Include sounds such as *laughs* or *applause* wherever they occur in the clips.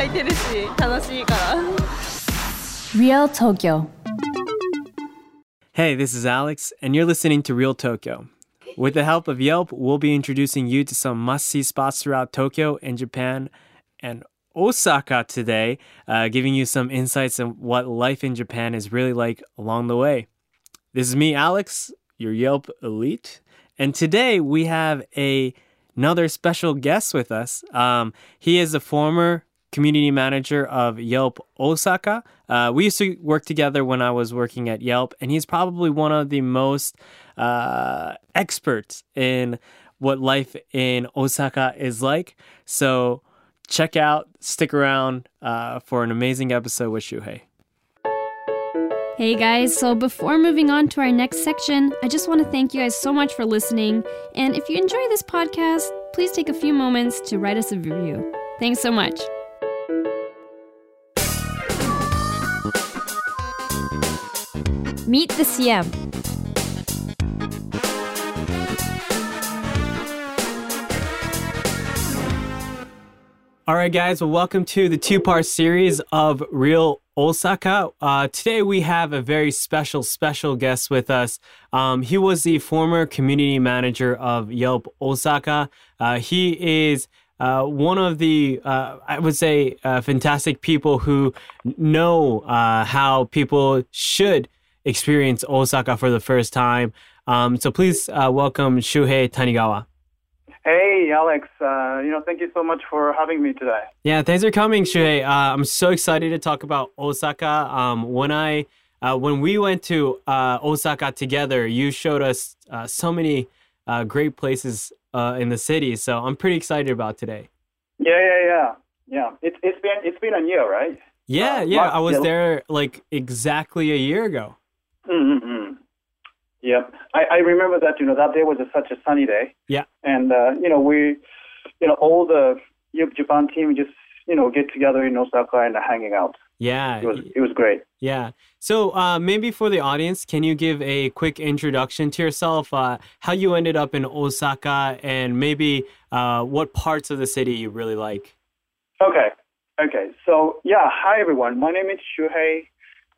店ずっと開いてるし楽しいから Real Tokyo. Hey, this is Alex, and you're listening to Real Tokyo. With the help of Yelp, we'll be introducing you to some must see spots throughout Tokyo and Japan and Osaka today, uh, giving you some insights on what life in Japan is really like along the way. This is me, Alex, your Yelp elite, and today we have a another special guest with us. Um, he is a former community manager of Yelp Osaka. Uh, we used to work together when I was working at Yelp, and he's probably one of the most uh, experts in what life in Osaka is like. So check out, stick around uh, for an amazing episode with Shuhei. Hey guys, so before moving on to our next section, I just want to thank you guys so much for listening. And if you enjoy this podcast, please take a few moments to write us a review. Thanks so much. Meet the CM. All right, guys. Well, welcome to the two part series of Real Osaka. Uh, today, we have a very special, special guest with us. Um, he was the former community manager of Yelp Osaka. Uh, he is uh, one of the, uh, I would say, uh, fantastic people who know uh, how people should experience Osaka for the first time. Um, so please welcome Shuhei Tanigawa. Hey, Alex. Uh, you know, thank you so much for having me today. Yeah, thanks for coming, Shuhei. Uh, I'm so excited to talk about Osaka. Um, when I uh, when we went to uh, Osaka together, you showed us uh, so many uh, great places in the city. So I'm pretty excited about today. Yeah, yeah, yeah, yeah. It's it's been it's been a year, right? Yeah, yeah. I was there like exactly a year ago. Mm-hmm. Yeah, I, I remember that. You know, that day was a, such a sunny day. Yeah. And uh, you know, we, you know, all the Japan team just you know get together in Osaka and hanging out. Yeah. It was it was great. Yeah. So uh, maybe for the audience, can you give a quick introduction to yourself? Uh, how you ended up in Osaka, and maybe uh, what parts of the city you really like? Okay. Okay. So yeah, hi everyone. My name is Shuhei.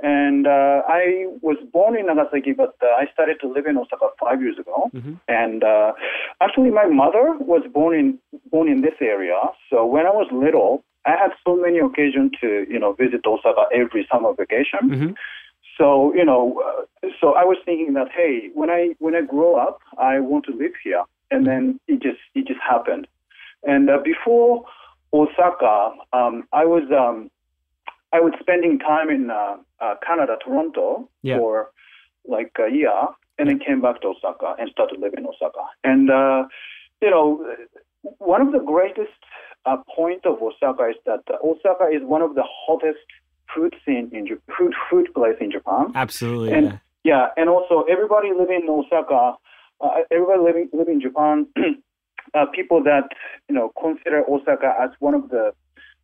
And uh, I was born in Nagasaki, but uh, I started to live in Osaka five years ago. Mm-hmm. And uh, actually, my mother was born in born in this area. So when I was little, I had so many occasions to you know visit Osaka every summer vacation. Mm-hmm. So you know, uh, so I was thinking that hey, when I when I grow up, I want to live here. And then it just it just happened. And uh, before Osaka, um, I was um, I was spending time in uh, uh, Canada, Toronto, Yeah. for like a year, and then came back to Osaka and started living in Osaka. And uh, you know, one of the greatest uh, point of Osaka is that uh, Osaka is one of the hottest food scene in food food place in Japan. Absolutely. And yeah. yeah, and also everybody living in Osaka, uh, everybody living living in Japan, *clears throat* uh, people that you know consider Osaka as one of the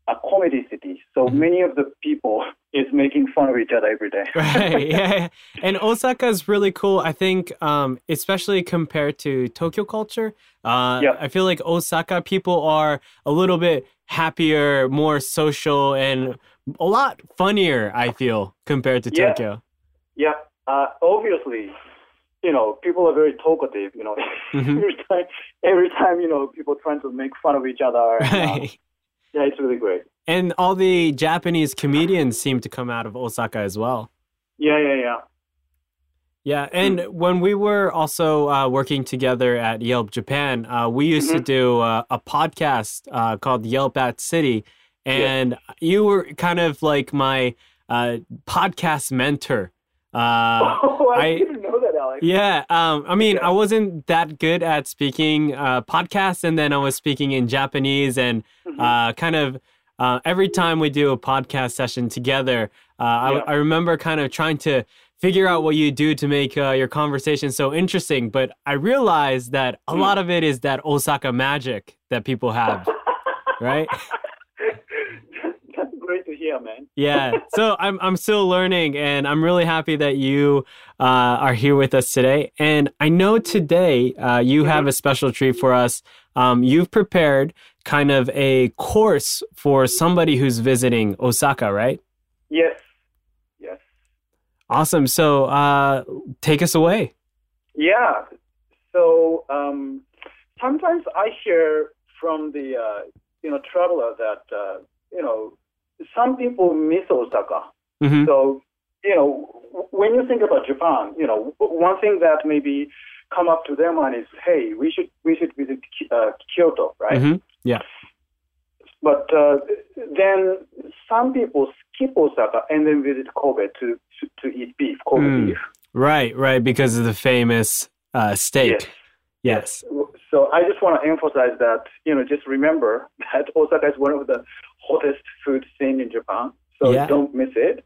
uh, comedy city. So Mm-hmm. many of the people *laughs* is making fun of each other every day. *laughs* right yeah and osaka is really cool i think um especially compared to tokyo culture uh Yeah. i feel like osaka people are a little bit happier more social and a lot funnier i feel compared to Yeah. tokyo yeah, uh, obviously, you know, people are very talkative. You know, *laughs* Mhm. every time, every time, you know, people trying to make fun of each other. and, uh, right yeah, it's really great. and all the japanese comedians seem to come out of osaka as well Yeah, yeah, yeah. Yeah, and when we were also uh, working together at Yelp Japan, uh, we used to do uh, a podcast uh, called Yelp at City, and you were kind of like my uh, podcast mentor. Uh, *laughs* oh, I, I- didn't Alex. yeah, um, I mean, Okay. I wasn't that good at speaking uh, podcasts, and then I was speaking in Japanese, and Mhm. uh, kind of uh, every time we do a podcast session together, uh, I, Yeah. I remember kind of trying to figure out what you do to make uh, your conversation so interesting. But I realized that a Mm. lot of it is that Osaka magic that people have, right? *laughs* *laughs* That's great to hear, man. *laughs* Yeah. So I'm I'm still learning, and I'm really happy that you uh, are here with us today. And I know today uh, you have a special treat for us. Um, you've prepared kind of a course for somebody who's visiting Osaka, right? Yes. Yes. Awesome. So uh, take us away. Yeah. So um, sometimes I hear from the uh, you know traveler that uh, you know some people miss Osaka. hmm So you know when you think about Japan, you know one thing that maybe come up to their mind is, hey, we should we should visit uh, Kyoto, right? hmm Yeah. But uh, then some people skip Osaka and then visit Kobe to to, to eat beef, Kobe Mm. beef. Right. Right. Because of the famous uh, steak. Yes. So I just want to emphasize that, you know, just remember *laughs* that Osaka is one of the hottest food scene in Japan. So Yeah. don't miss it.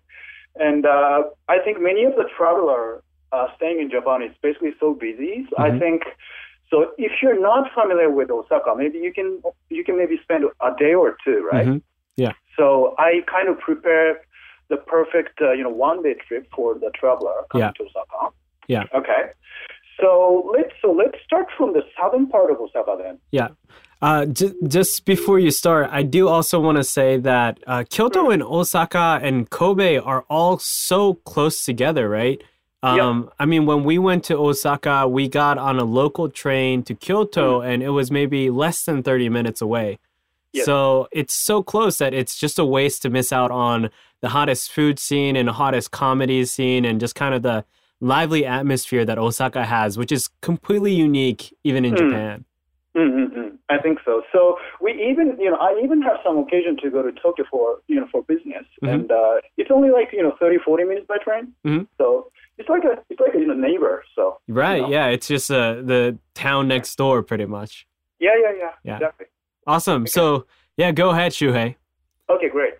And uh, I think many of the traveler uh, staying in Japan is basically so busy. So I Mhm. think so. If you're not familiar with Osaka, maybe you can you can maybe spend a day or two, right? Mhm. So I kind of prepare the perfect uh, you know one day trip for the traveler coming Yeah. to Osaka. Yeah. Okay. So let's so let's start from the southern part of Osaka then. Yeah. Uh, j- just before you start, I do also want to say that uh, Kyoto and Osaka and Kobe are all so close together, right? Um, I mean, when we went to Osaka, we got on a local train to Kyoto, and it was maybe less than 30 minutes away. Yes. So it's so close that it's just a waste to miss out on the hottest food scene and the hottest comedy scene and just kind of the lively atmosphere that Osaka has, which is completely unique even in Mm. Japan. Mm-hmm. I think so. So we even, you know, I even have some occasion to go to Tokyo for, you know, for business, Mhm. and uh, it's only like you know 30, 40 minutes by train. Mhm. So it's like a, it's like a you know, neighbor. So Right. know? Yeah. It's just uh, the town next door, pretty much. yeah, yeah, yeah, Yeah. exactly. Awesome. So, yeah, go ahead, Shuhei. Okay, great.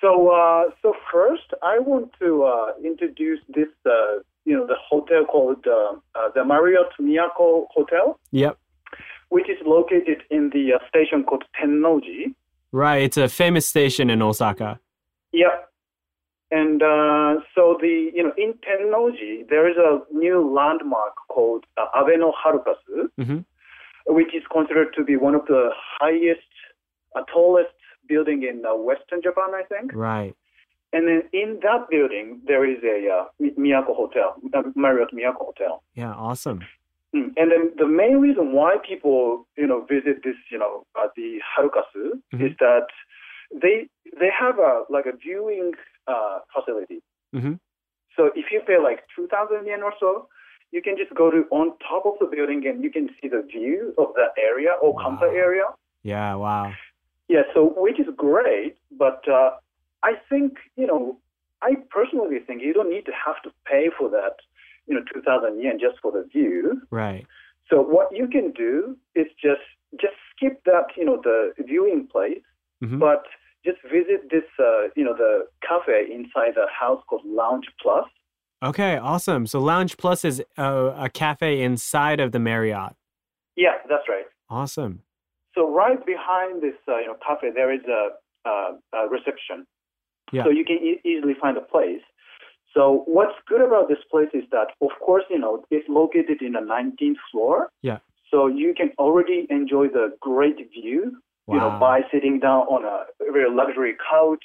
So, uh, so first, I want to uh, introduce this, uh, you know, the hotel called uh, uh, the Marriott Miyako Hotel, Yep. Which is located in the uh, station called Tennoji. Right. It's a famous station in Osaka. Yeah. And uh, so the you know in Tennoji there is a new landmark called uh, Abe no Harukasu, Mhm. which is considered to be one of the highest, uh, tallest building in uh, Western Japan, I think. Right. And then in that building there is a uh, Miyako Hotel, uh, Marriott Miyako Hotel. Yeah. Awesome. Mm. And then the main reason why people, you know, visit this, you know, uh, the Harukasu Mhm. is that they they have a like a viewing uh, facility. Mhm. So if you pay like two thousand yen or so, you can just go to on top of the building and you can see the view of the area or Wow. counter area. Yeah. Wow. Yeah, so which is great, but uh, I think you know, I personally think you don't need to have to pay for that, you know, two thousand yen just for the view. Right. So what you can do is just just skip that, you know, the viewing place, Mhm. but just visit this, uh, you know, the cafe inside the house called Lounge Plus. Okay. Awesome. So, Lounge Plus is a, a cafe inside of the Marriott. Yeah, that's right. Awesome. So right behind this, uh, you know, cafe, there is a, uh, a reception. Yeah. So you can e- easily find a place. So what's good about this place is that, of course, you know, it's located in the 19th floor. Yeah. So you can already enjoy the great view, wow. you know, by sitting down on a very luxury couch,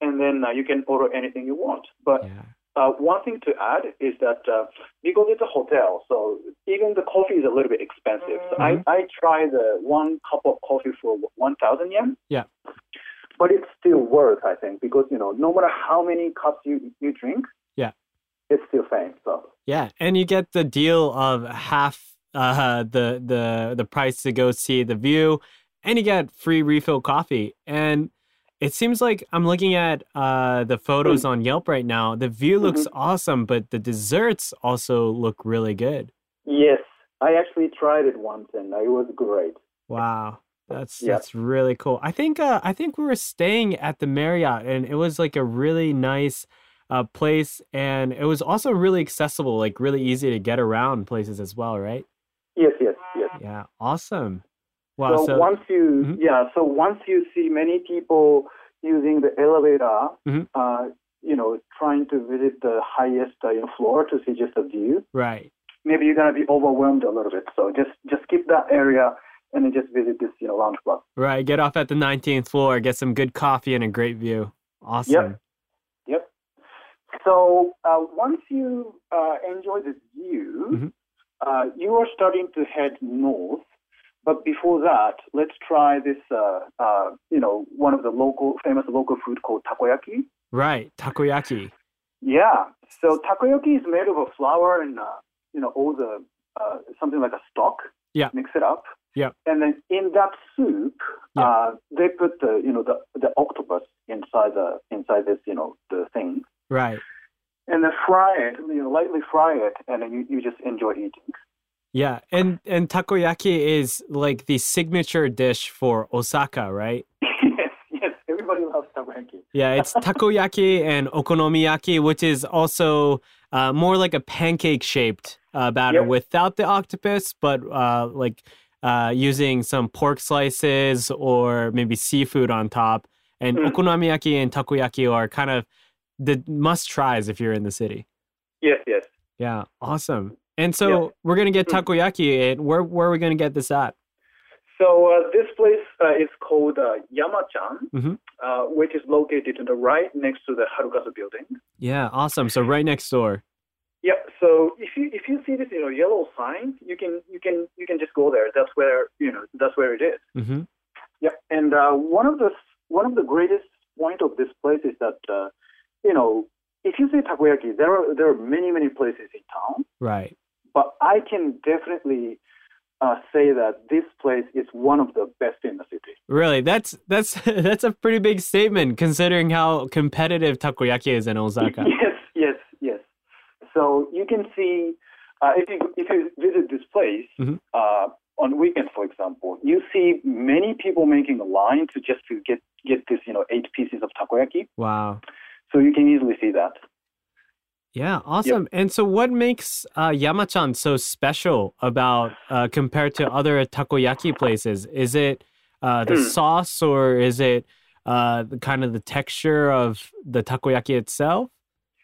and then uh, you can order anything you want. But Yeah. uh, one thing to add is that uh, because it's a hotel, so even the coffee is a little bit expensive. So Mhm. I, I try the one cup of coffee for 1,000 yen. Yeah. But it's still worth, I think, because, you know, no matter how many cups you, you drink, Yeah. it's still fine. So, Yeah, and you get the deal of half uh, the the the price to go see the view, and you get free refill coffee. And it seems like I'm looking at uh, the photos on Yelp right now. The view looks awesome, but the desserts also look really good. yes, I actually tried it once and it was great. Wow, that's Yeah. that's really cool. I think uh, I think we were staying at the Marriott, and it was like a really nice uh, place, and it was also really accessible, like really easy to get around places as well, right? Yes, yes, yes. Yeah, awesome. Wow. so, So, once you Mhm. yeah so once you see many people using the elevator, Mhm. uh, you know, trying to visit the highest uh, floor to see just a view, Right. maybe you're gonna be overwhelmed a little bit. So just just keep that area and then just visit this you know lounge club. Right. Get off at the 19th floor, get some good coffee and a great view. Awesome. Yep. So uh, once you uh, enjoy this view, Mhm. uh, you are starting to head north. But before that, let's try this. Uh, uh, you know, one of the local famous local food called takoyaki. Right. Takoyaki. Yeah. So takoyaki is made of a flour and uh, you know all the uh, something like a stock. Yeah. Mix it up. Yeah. And then in that soup, Yeah. uh, they put the you know the the octopus inside the inside this you know the thing, Right. and then fry it. You know, lightly fry it, and then you, you just enjoy eating. Yeah. And and takoyaki is like the signature dish for Osaka, right? *laughs* yes. Yes. Everybody loves takoyaki. Yeah, it's *laughs* takoyaki and okonomiyaki, which is also uh, more like a pancake shaped uh, batter Yep. without the octopus, but uh, like uh, using some pork slices or maybe seafood on top. And Mm. okonomiyaki and takoyaki are kind of the must tries if you're in the city. Yes. Yes. Yeah, awesome. And so we're gonna get Mm. takoyaki. And where where are we gonna get this at? So uh, this place uh, is called uh, Yamachan, Mhm. uh, which is located to the right next to the Harukasu building. Yeah, awesome. So right next door. Yeah. So if you if you see this you know yellow sign, you can you can you can just go there. That's where you know that's where it is. hmm Yeah. And uh, one of the one of the greatest point of this place is that uh, you know if you say takoyaki, there are there are many many places in town, Right. but I can definitely uh, say that this place is one of the best in the city. Really, that's that's *laughs* that's a pretty big statement considering how competitive takoyaki is in Osaka. *laughs* Yes. So you can see uh, if you if you visit this place Mhm. uh, on weekends, for example, you see many people making a line to just to get get this you know eight pieces of takoyaki. Wow. So you can easily see that. Yeah, awesome. And so, what makes uh, Yamachan so special about uh, compared to other takoyaki places? Is it uh, the Hmm. sauce, or is it uh, the kind of the texture of the takoyaki itself?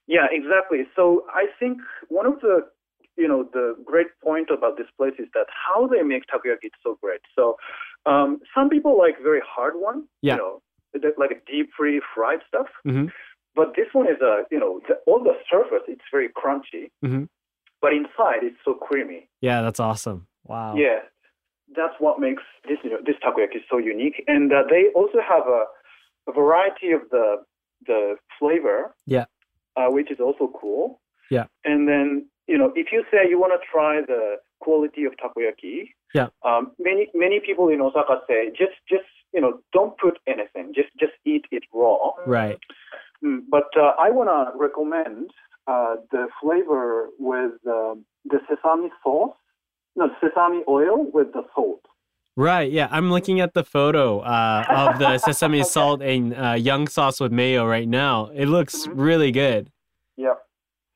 Yeah, exactly. So I think one of the you know the great point about this place is that how they make takoyaki so great. So um, some people like very hard one, Yeah. you know, like a deep free fried stuff. Mhm. But this one is a you know the, all the surface it's very crunchy, Mhm. but inside it's so creamy. Yeah, that's awesome. Wow. Yeah, that's what makes this you know, this takoyaki so unique. And uh, they also have a, a variety of the the flavor. Yeah. Uh, which is also cool. Yeah. And then you know if you say you want to try the quality of takoyaki. Yeah. Um, many many people in Osaka say just just you know don't put anything just just eat it raw. Right. Mm, But uh, I want to recommend uh, the flavor with um the sesame sauce, no sesame oil with the salt. Right. Yeah, I'm looking at the photo uh, of the sesame *laughs* salt and uh, young sauce with mayo right now. It looks Mhm. really good. Yeah.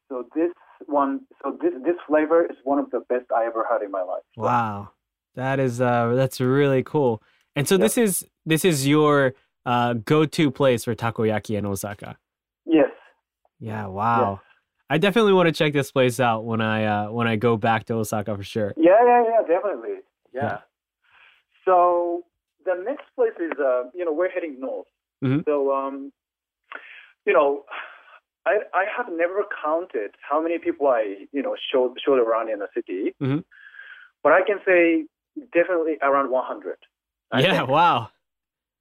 So this one, so this this flavor is one of the best I ever had in my life. Wow, that is uh, that's really cool. And so Yeah. this is this is your uh, go-to place for takoyaki in Osaka. Yes. Yeah. Wow. I definitely want to check this place out when I uh, when I go back to Osaka for sure. Yeah, yeah, yeah, definitely. Yeah. Yeah. So the next place is, uh, you know, we're heading north. Mhm. So, um, you know, I I have never counted how many people I, you know, showed showed around in the city, Mhm. but I can say definitely around 100. I yeah. think. Wow.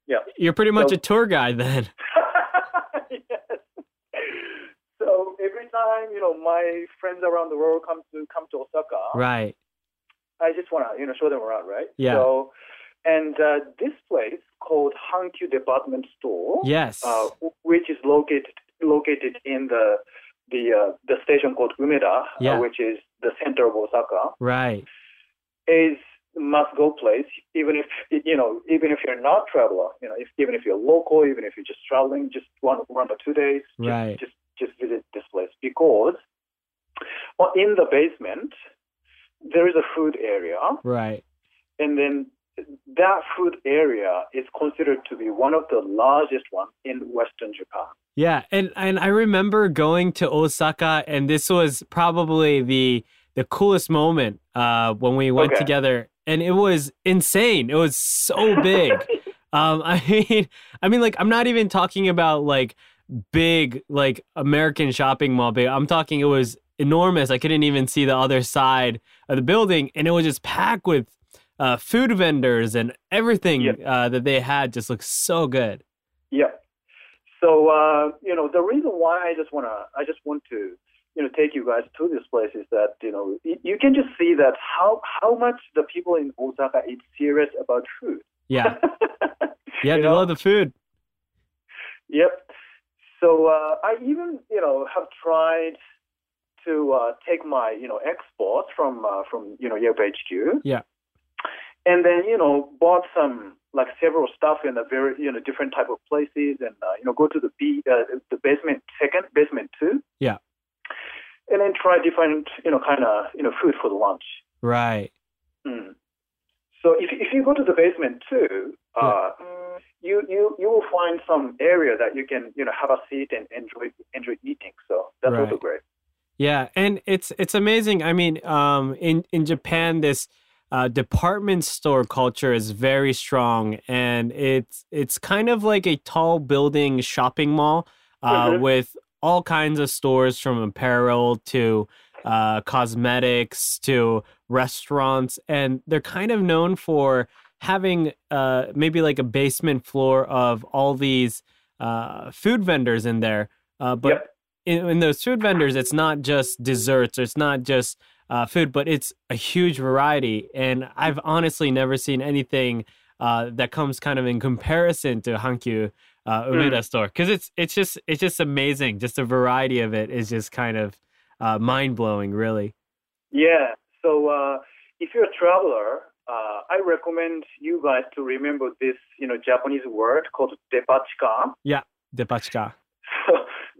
Yeah. You're pretty much So- a tour guide then. *laughs* *laughs* yes. So every time, you know, my friends around the world come to come to Osaka, Right. I just want to, you know, show them around, right? Yeah. So, and uh, this place called Hankyu Department Store, Yes. uh, which is located located in the the uh, the station called Umeda, Yeah. uh, which is the center of Osaka, right. is must go place. Even if you know, even if you're not traveler, you know, if, even if you're local, even if you're just traveling, just one one or two days, just, Right. just just visit this place because well, in the basement there is a food area Right. and then that food area is considered to be one of the largest ones in Western Japan. Yeah, and and I remember going to Osaka, and this was probably the the coolest moment uh, when we went Okay. together, and it was insane. It was so big. *laughs* um, I mean, I mean, like I'm not even talking about like big like American shopping mall big. I'm talking it was enormous. I couldn't even see the other side of the building, and it was just packed with uh, food vendors and everything uh, that they had. Just looked so good. Yeah. So uh, you know the reason why I just wanna I just want to you know take you guys to this place is that you know you can just see that how how much the people in Osaka is serious about food. Yeah, *laughs* yeah, they know? love the food. Yep. So uh, I even you know have tried to uh, take my you know exports from uh, from you know Yelp HQ. Yeah. And then you know bought some like several stuff in a very you know different type of places and uh, you know go to the B uh, the basement second basement too. Yeah. And then try different you know kind of you know food for the lunch. Right. Mm. So if if you go to the basement too, uh, you you you will find some area that you can you know have a seat and enjoy enjoy eating. So that's also great. Yeah, and it's it's amazing. I mean, um, in in Japan, this uh, department store culture is very strong, and it's it's kind of like a tall building shopping mall uh, Mhm. with all kinds of stores from apparel to uh, cosmetics to restaurants, and they're kind of known for having uh, maybe like a basement floor of all these uh, food vendors in there. Uh, but Yep. in, in those food vendors, it's not just desserts or it's not just uh, food, but it's a huge variety. And I've honestly never seen anything uh, that comes kind of in comparison to Hankyu uh, Umeda store because it's it's just it's just amazing. Just the variety of it is just kind of uh, mind blowing, really. Yeah. So uh, if you're a traveler, uh, I recommend you guys to remember this you know Japanese word called depachika. Yeah, depachika. *laughs* So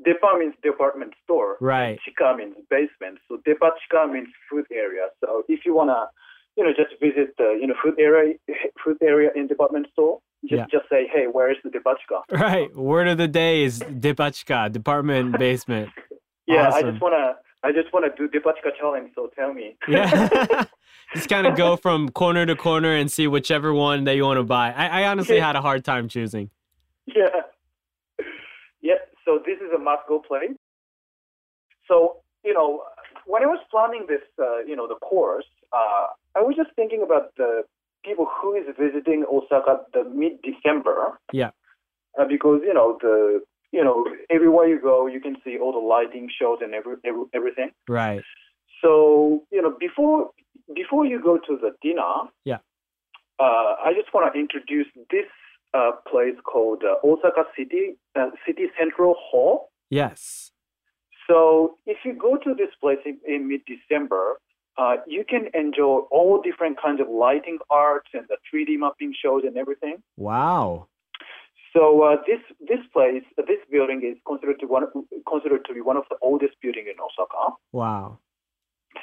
depa means department store. Right. Chika means basement. So depachika means food area. So if you wanna, you know, just visit the you know food area *laughs* food area in department store, just Yeah. just say, hey, where is the depachka? Right. Word of the day is depachka, department *laughs* basement. Yeah, I just wanna I just wanna do depachka challenge. So tell me. Yeah. *laughs* Just kind of go from corner to corner and see whichever one that you want to buy. I, I honestly had a hard time choosing. yeah. So this is a must go place. So you know, when I was planning this, uh, you know, the course, uh, I was just thinking about the people who is visiting Osaka the mid December. Yeah. Uh, because you know the you know everywhere you go, you can see all the lighting shows and every, every everything. Right. So you know before before you go to the dinner, Yeah. uh, I just want to introduce this uh, place called uh, Osaka City uh, City Central Hall. Yes. So if you go to this place in, in mid-December, uh, you can enjoy all different kinds of lighting arts and the 3D mapping shows and everything. Wow. So uh, this this place, this building is considered to one considered to be one of the oldest building in Osaka. Wow.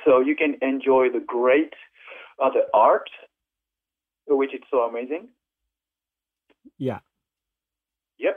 So you can enjoy the great uh, the art, which is so amazing. Yeah. Yep.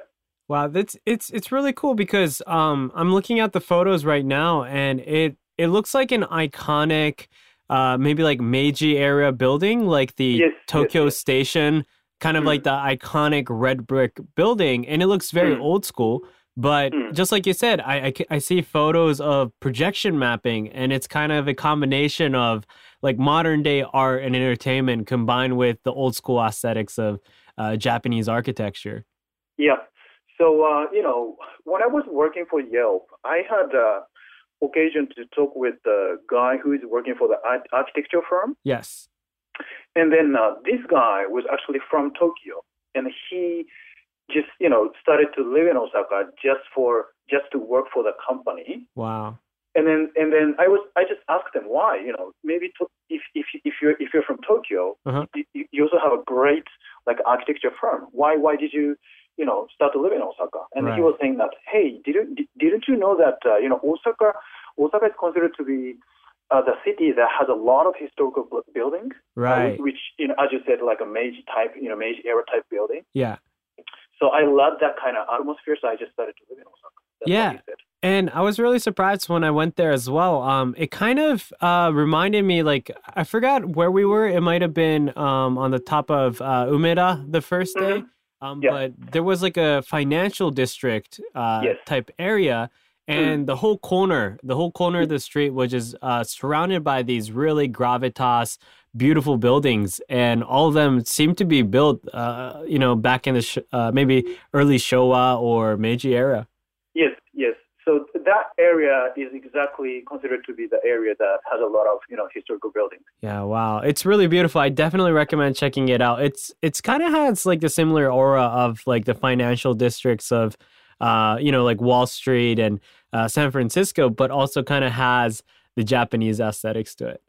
Wow, that's it's it's really cool because um I'm looking at the photos right now and it it looks like an iconic uh maybe like Meiji era building like the Yes, Tokyo yes. station kind of Mm. like the iconic red brick building and it looks very Mm. old school but Mm. just like you said I, I I see photos of projection mapping and it's kind of a combination of like modern day art and entertainment combined with the old school aesthetics of uh, Japanese architecture Yeah. So, uh, you know, when I was working for Yelp, I had uh, occasion to talk with the guy who is working for the architecture firm. yes And then uh, this guy was actually from Tokyo, and he just, you know, started to live in Osaka just for just to work for the company. wow And then, and then I was, I just asked them why, you know, maybe to, if if if you're if you're from Tokyo, Uh-huh. you, you- also have a great like architecture firm. Why why did you, you know, start to live in Osaka? And he was saying that, hey, didn't didn't you know that uh, you know Osaka Osaka is considered to be uh, the city that has a lot of historical bu- buildings, uh, Right. which you know, as you said, like a Meiji type, you know, Meiji era type building. Yeah. So I love that kind of atmosphere. So I just started to live in Osaka. That's Yeah. What he said. And I was really surprised when I went there as well. Um, it kind of uh, reminded me, like, I forgot where we were. It might have been um, on the top of uh, Umeda the 1st day. Um, Yeah. But there was like a financial district uh, Yes. type area. And the whole corner, the whole corner of the street was just uh, surrounded by these really gravitas, beautiful buildings. And all of them seemed to be built, uh, you know, back in the sh- uh, maybe early Showa or Meiji era. Yes, yes. So that area is exactly considered to be the area that has a lot of you know historical buildings. Yeah, wow. It's really beautiful. I definitely recommend checking it out. It's it's kind of has like the similar aura of like the financial districts of uh, you know, like Wall Street and uh, San Francisco, but also kind of has the Japanese aesthetics to it.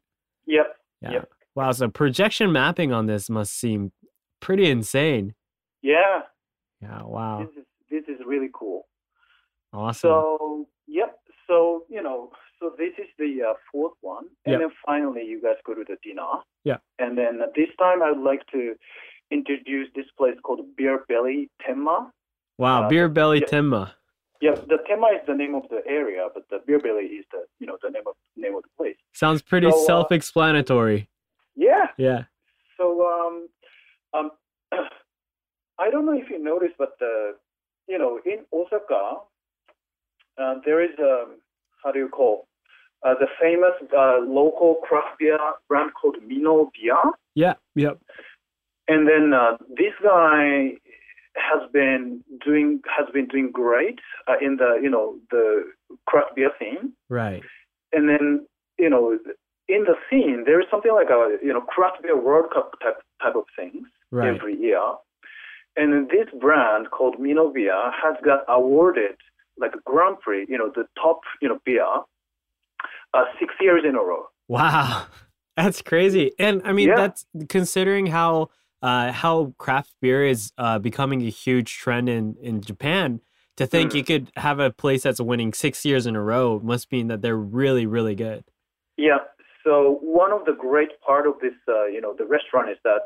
Yep. Yeah. Yep. Wow, so projection mapping on this must seem pretty insane. Yeah. Yeah, wow. This is this is really cool. Awesome. So yep. So you know, so this is the uh, fourth one, and Yep. then finally you guys go to the dinner. Yeah. And then this time I would like to introduce this place called Beer Belly Tenma. wow, uh, beer belly yeah. Tenma. Yeah, the Tenma is the name of the area, but the Beer Belly is the you know the name of name of the place. Sounds pretty So, uh, self-explanatory. Yeah. Yeah. So um, um, *clears throat* I don't know if you noticed, but the you know in Osaka, uh, there is a how do you call uh, the famous uh, local craft beer brand called Minoh Beer, Yeah. Yep. and then uh, this guy has been doing has been doing great uh, in the you know the craft beer scene, Right. and then you know in the scene there is something like a you know craft beer World Cup type type of things Right. every year. And then this brand called Minoh Beer has got awarded like a Grand Prix, you know, the top, you know, beer, uh, six years in a row. Wow, *laughs* that's crazy. And I mean, Yeah. that's considering how uh, how craft beer is uh, becoming a huge trend in in Japan. To think Mm. you could have a place that's winning six years in a row must mean that they're really, really good. Yeah. So one of the great part of this, uh, you know, the restaurant is that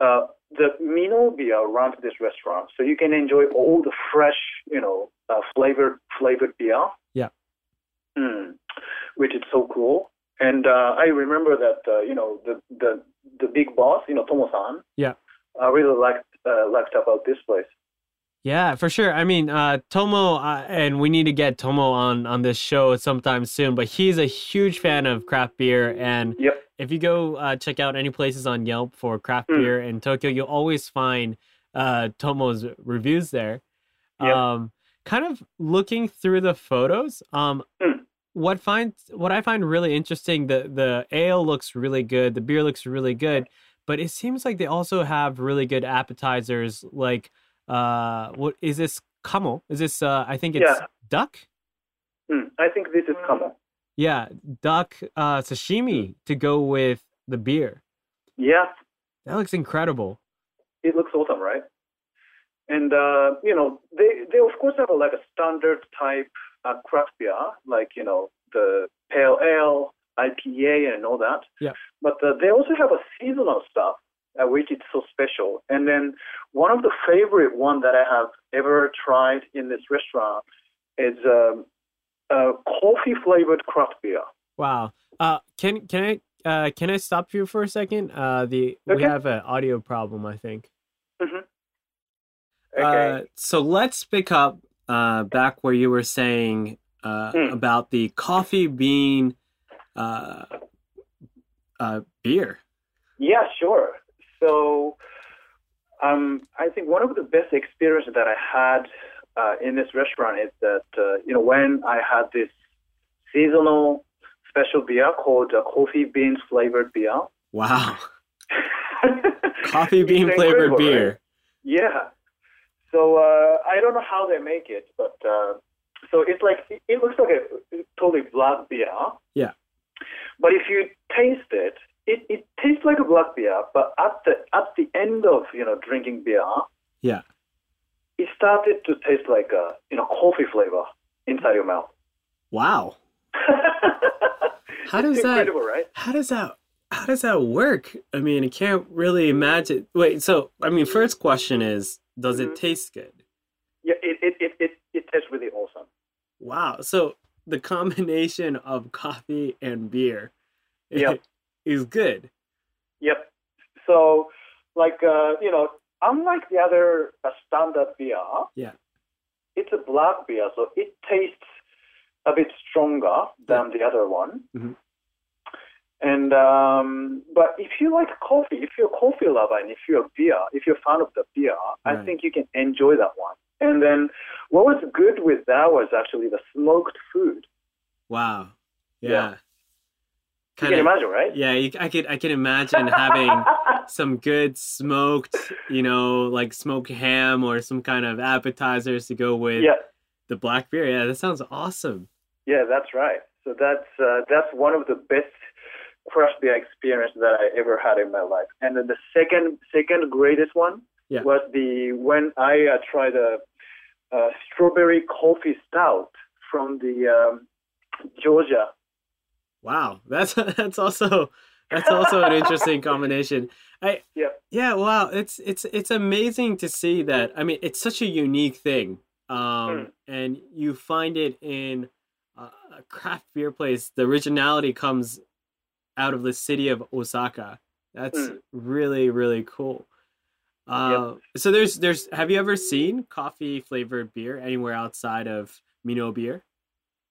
uh, the Minoh Beer runs this restaurant, so you can enjoy all the fresh, you know, uh, flavored flavored beer. Yeah. Mm, which is so cool. And uh, I remember that, uh, you know, the the the big boss, you know, Tomo-san. Yeah. I really liked uh, liked about this place. Yeah, for sure. I mean, uh, Tomo, uh, and we need to get Tomo on on this show sometime soon. But he's a huge fan of craft beer, and Yep. if you go uh, check out any places on Yelp for craft Mm. beer in Tokyo, you'll always find uh, Tomo's reviews there. Yep. Um, kind of looking through the photos. Um, Mm. what find what I find really interesting the the ale looks really good, the beer looks really good, but it seems like they also have really good appetizers. Like, uh, what is this? Kamo? Is this? Uh, I think it's Yeah. duck. Mm, I think this is Kamo. Yeah, duck uh, sashimi to go with the beer. Yeah. That looks incredible. it looks awesome, right? And uh, you know, they they of course have a, like a standard type uh, craft beer, like you know the pale ale, IPA, and all that. Yeah. But uh, they also have a seasonal stuff, uh, which is so special. And then one of the favorite one that I have ever tried in this restaurant is um, uh, coffee flavored craft beer. Wow. Uh, can can I uh, can I stop you for a second? Uh, the we have an audio problem, I think. Okay. Uh, so let's pick up uh, back where you were saying uh, Hmm. about the coffee bean uh, uh, beer. Yeah, sure. So, um, I think one of the best experiences that I had uh, in this restaurant is that uh, you know when I had this seasonal special beer called uh, coffee beans flavored beer. Wow. *laughs* Coffee bean flavored beer. right? Yeah. So uh, I don't know how they make it, but uh, so it's like it- it looks like a totally black beer. Yeah. But if you taste it, it, it tastes like a black beer. But at the at the end of you know drinking beer, Yeah. it started to taste like a you know coffee flavor inside your mouth. Wow. *laughs* How does it's that? right? How does that? How does that work? I mean, I can't really imagine. Wait, so I mean, first question is, does it Mhm. taste good? Yeah, it it, it, it, it tastes really awesome. Wow. So the combination of coffee and beer Yep. *laughs* is good. Yep. So, like, uh, you know, unlike the other uh, standard beer, Yeah. it's a black beer, so it tastes a bit stronger than the other one. Mhm. And um, but if you like coffee, if you're a coffee lover, and if you're a beer, if you're a fan of the beer, I think you can enjoy that one. And then what was good with that was actually the smoked food. Wow. Yeah. Yeah. You Kinda- imagine, right? Yeah, you, I could I can imagine having *laughs* some good smoked, you know, like smoked ham or some kind of appetizers to go with yeah. the black beer. Yeah, that sounds awesome. Yeah, that's right. So that's uh, that's one of the best craft beer experience that I ever had in my life. And then the second second greatest one Yeah. was the when I uh, tried a, uh strawberry coffee stout from the um, Georgia. Wow, that's *laughs* that's also that's also an interesting *laughs* combination. I Yeah. yeah, wow, it's it's it's amazing to see that. I mean, it's such a unique thing, um, and you find it in uh, a craft beer place. The originality comes out of the city of Osaka. That's Mm. really really cool. Uh, So there's there's have you ever seen coffee flavored beer anywhere outside of Minoh beer?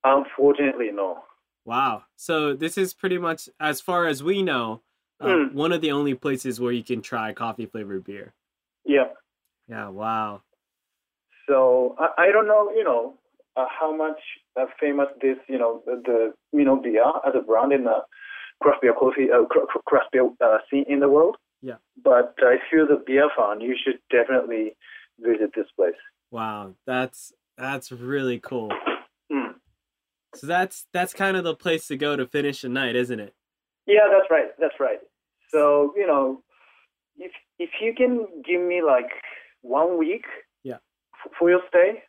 Unfortunately, no. Wow. So this is pretty much, as far as we know, uh, Mm. one of the only places where you can try coffee flavored beer. Yeah. Yeah. Wow. So I, I don't know, you know, uh, how much uh, famous this, you know, the, you know beer as a brand in the craft beer coffee uh, cra- cra- craft beer uh, scene in the world. Yeah. But uh, if you're the beer fan, you should definitely visit this place. Wow. That's that's really cool. So that's that's kind of the place to go to finish the night, isn't it? Yeah, that's right. That's right. So you know, if if you can give me like one week, Yeah. f- for your stay,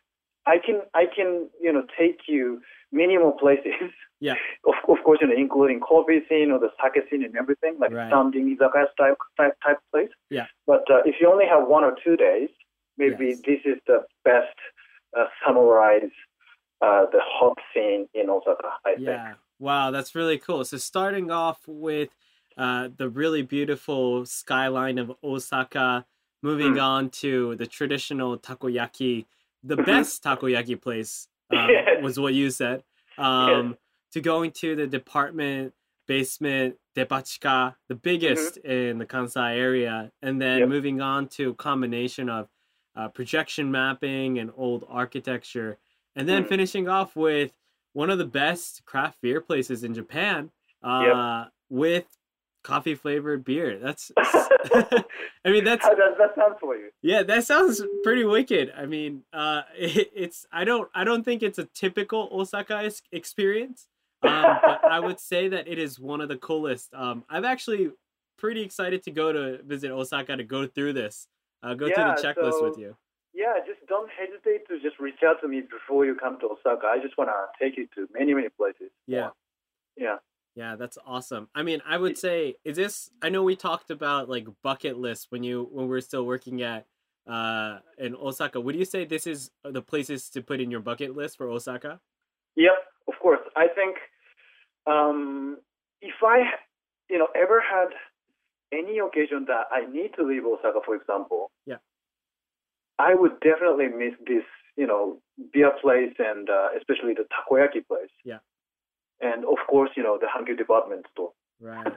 I can I can you know take you many more places. Yeah. *laughs* Of of course, you know, including coffee scene or the sake scene and everything, like Right. standing izakaya type type type place. Yeah. But uh, if you only have one or two days, maybe Yes. this is the best uh, summarize uh, the hot scene in Osaka. I think. Yeah. Wow, that's really cool. So starting off with uh, the really beautiful skyline of Osaka, moving Mm. on to the traditional takoyaki, the Mhm. best takoyaki place *laughs* Yes. was what you said. Um, To going to the department basement depachika, the biggest in the Kansai area, and then Yep. moving on to a combination of uh, projection mapping and old architecture, and then Mm. finishing off with one of the best craft beer places in Japan uh, with coffee flavored beer. That's, *laughs* *laughs* I mean, that's How does that sound for you? yeah, that sounds pretty wicked. I mean, uh, *laughs* it, it's I don't I don't think it's a typical Osaka experience, um, but I would say that it is one of the coolest. Um, I'm actually pretty excited to go to visit Osaka to go through this, uh, go Yeah, through the checklist so- with you. Yeah, just don't hesitate to just reach out to me before you come to Osaka. I just want to take you to many, many places. Yeah. Yeah. Yeah, that's awesome. I mean, I would say, is this? I know we talked about like bucket list when you when we are still working at uh in Osaka. Would you say this is the places to put in your bucket list for Osaka? Yep, of course. I think um, if I, you know, ever had any occasion that I need to leave Osaka, for example, Yeah. I would definitely miss this, you know, beer place and uh, especially the takoyaki place. Yeah. And of course, you know, the Hankyu department store. Right.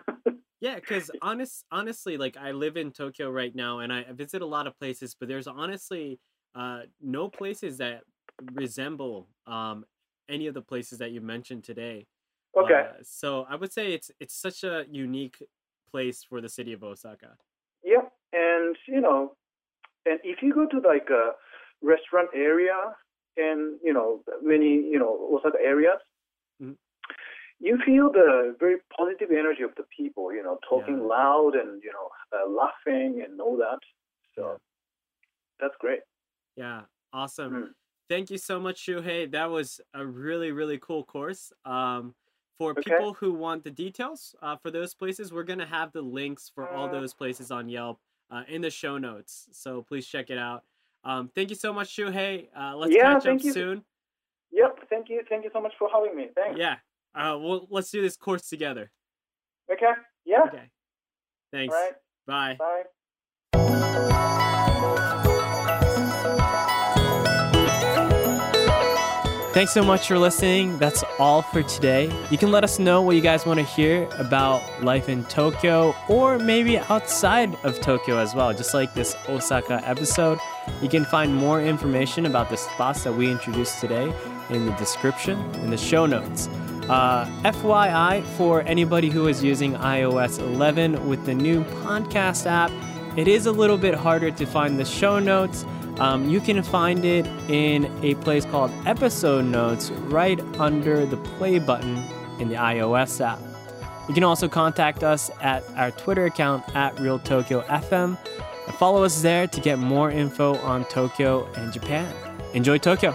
Yeah, because honest, honestly, like I live in Tokyo right now, and I visit a lot of places, but there's honestly uh, no places that resemble um, any of the places that you mentioned today. Okay. Uh, so I would say it's it's such a unique place for the city of Osaka. Yeah, and you know, and if you go to like a restaurant area and you know many you know Osaka areas, Mhm. you feel the very positive energy of the people. You know, talking Yeah. loud and you know uh, laughing and all that. So that's great. Yeah, awesome. Mm. Thank you so much, Shuhei. That was a really, really cool course. Um, for Okay. people who want the details uh, for those places, we're gonna have the links for all Uh. those places on Yelp uh, in the show notes. So please check it out. Um, thank you so much, Shuhei. Uh, let's Yeah, catch up you. soon. Yep. Thank you. Thank you so much for having me. Thanks. Yeah. Uh, well, let's do this course together. Okay. Yeah. Okay. Thanks. Right. Bye. Bye. Thanks so much for listening. That's all for today. You can let us know what you guys want to hear about life in Tokyo or maybe outside of Tokyo as well, just like this Osaka episode. You can find more information about the spots that we introduced today in the description, in the show notes. Uh, FYI, for anybody who is using iOS 11 with the new podcast app, it is a little bit harder to find the show notes. Um, you can find it in a place called Episode Notes right under the play button in the iOS app. You can also contact us at our Twitter account at Real Tokyo FM and follow us there to get more info on Tokyo and Japan. Enjoy Tokyo!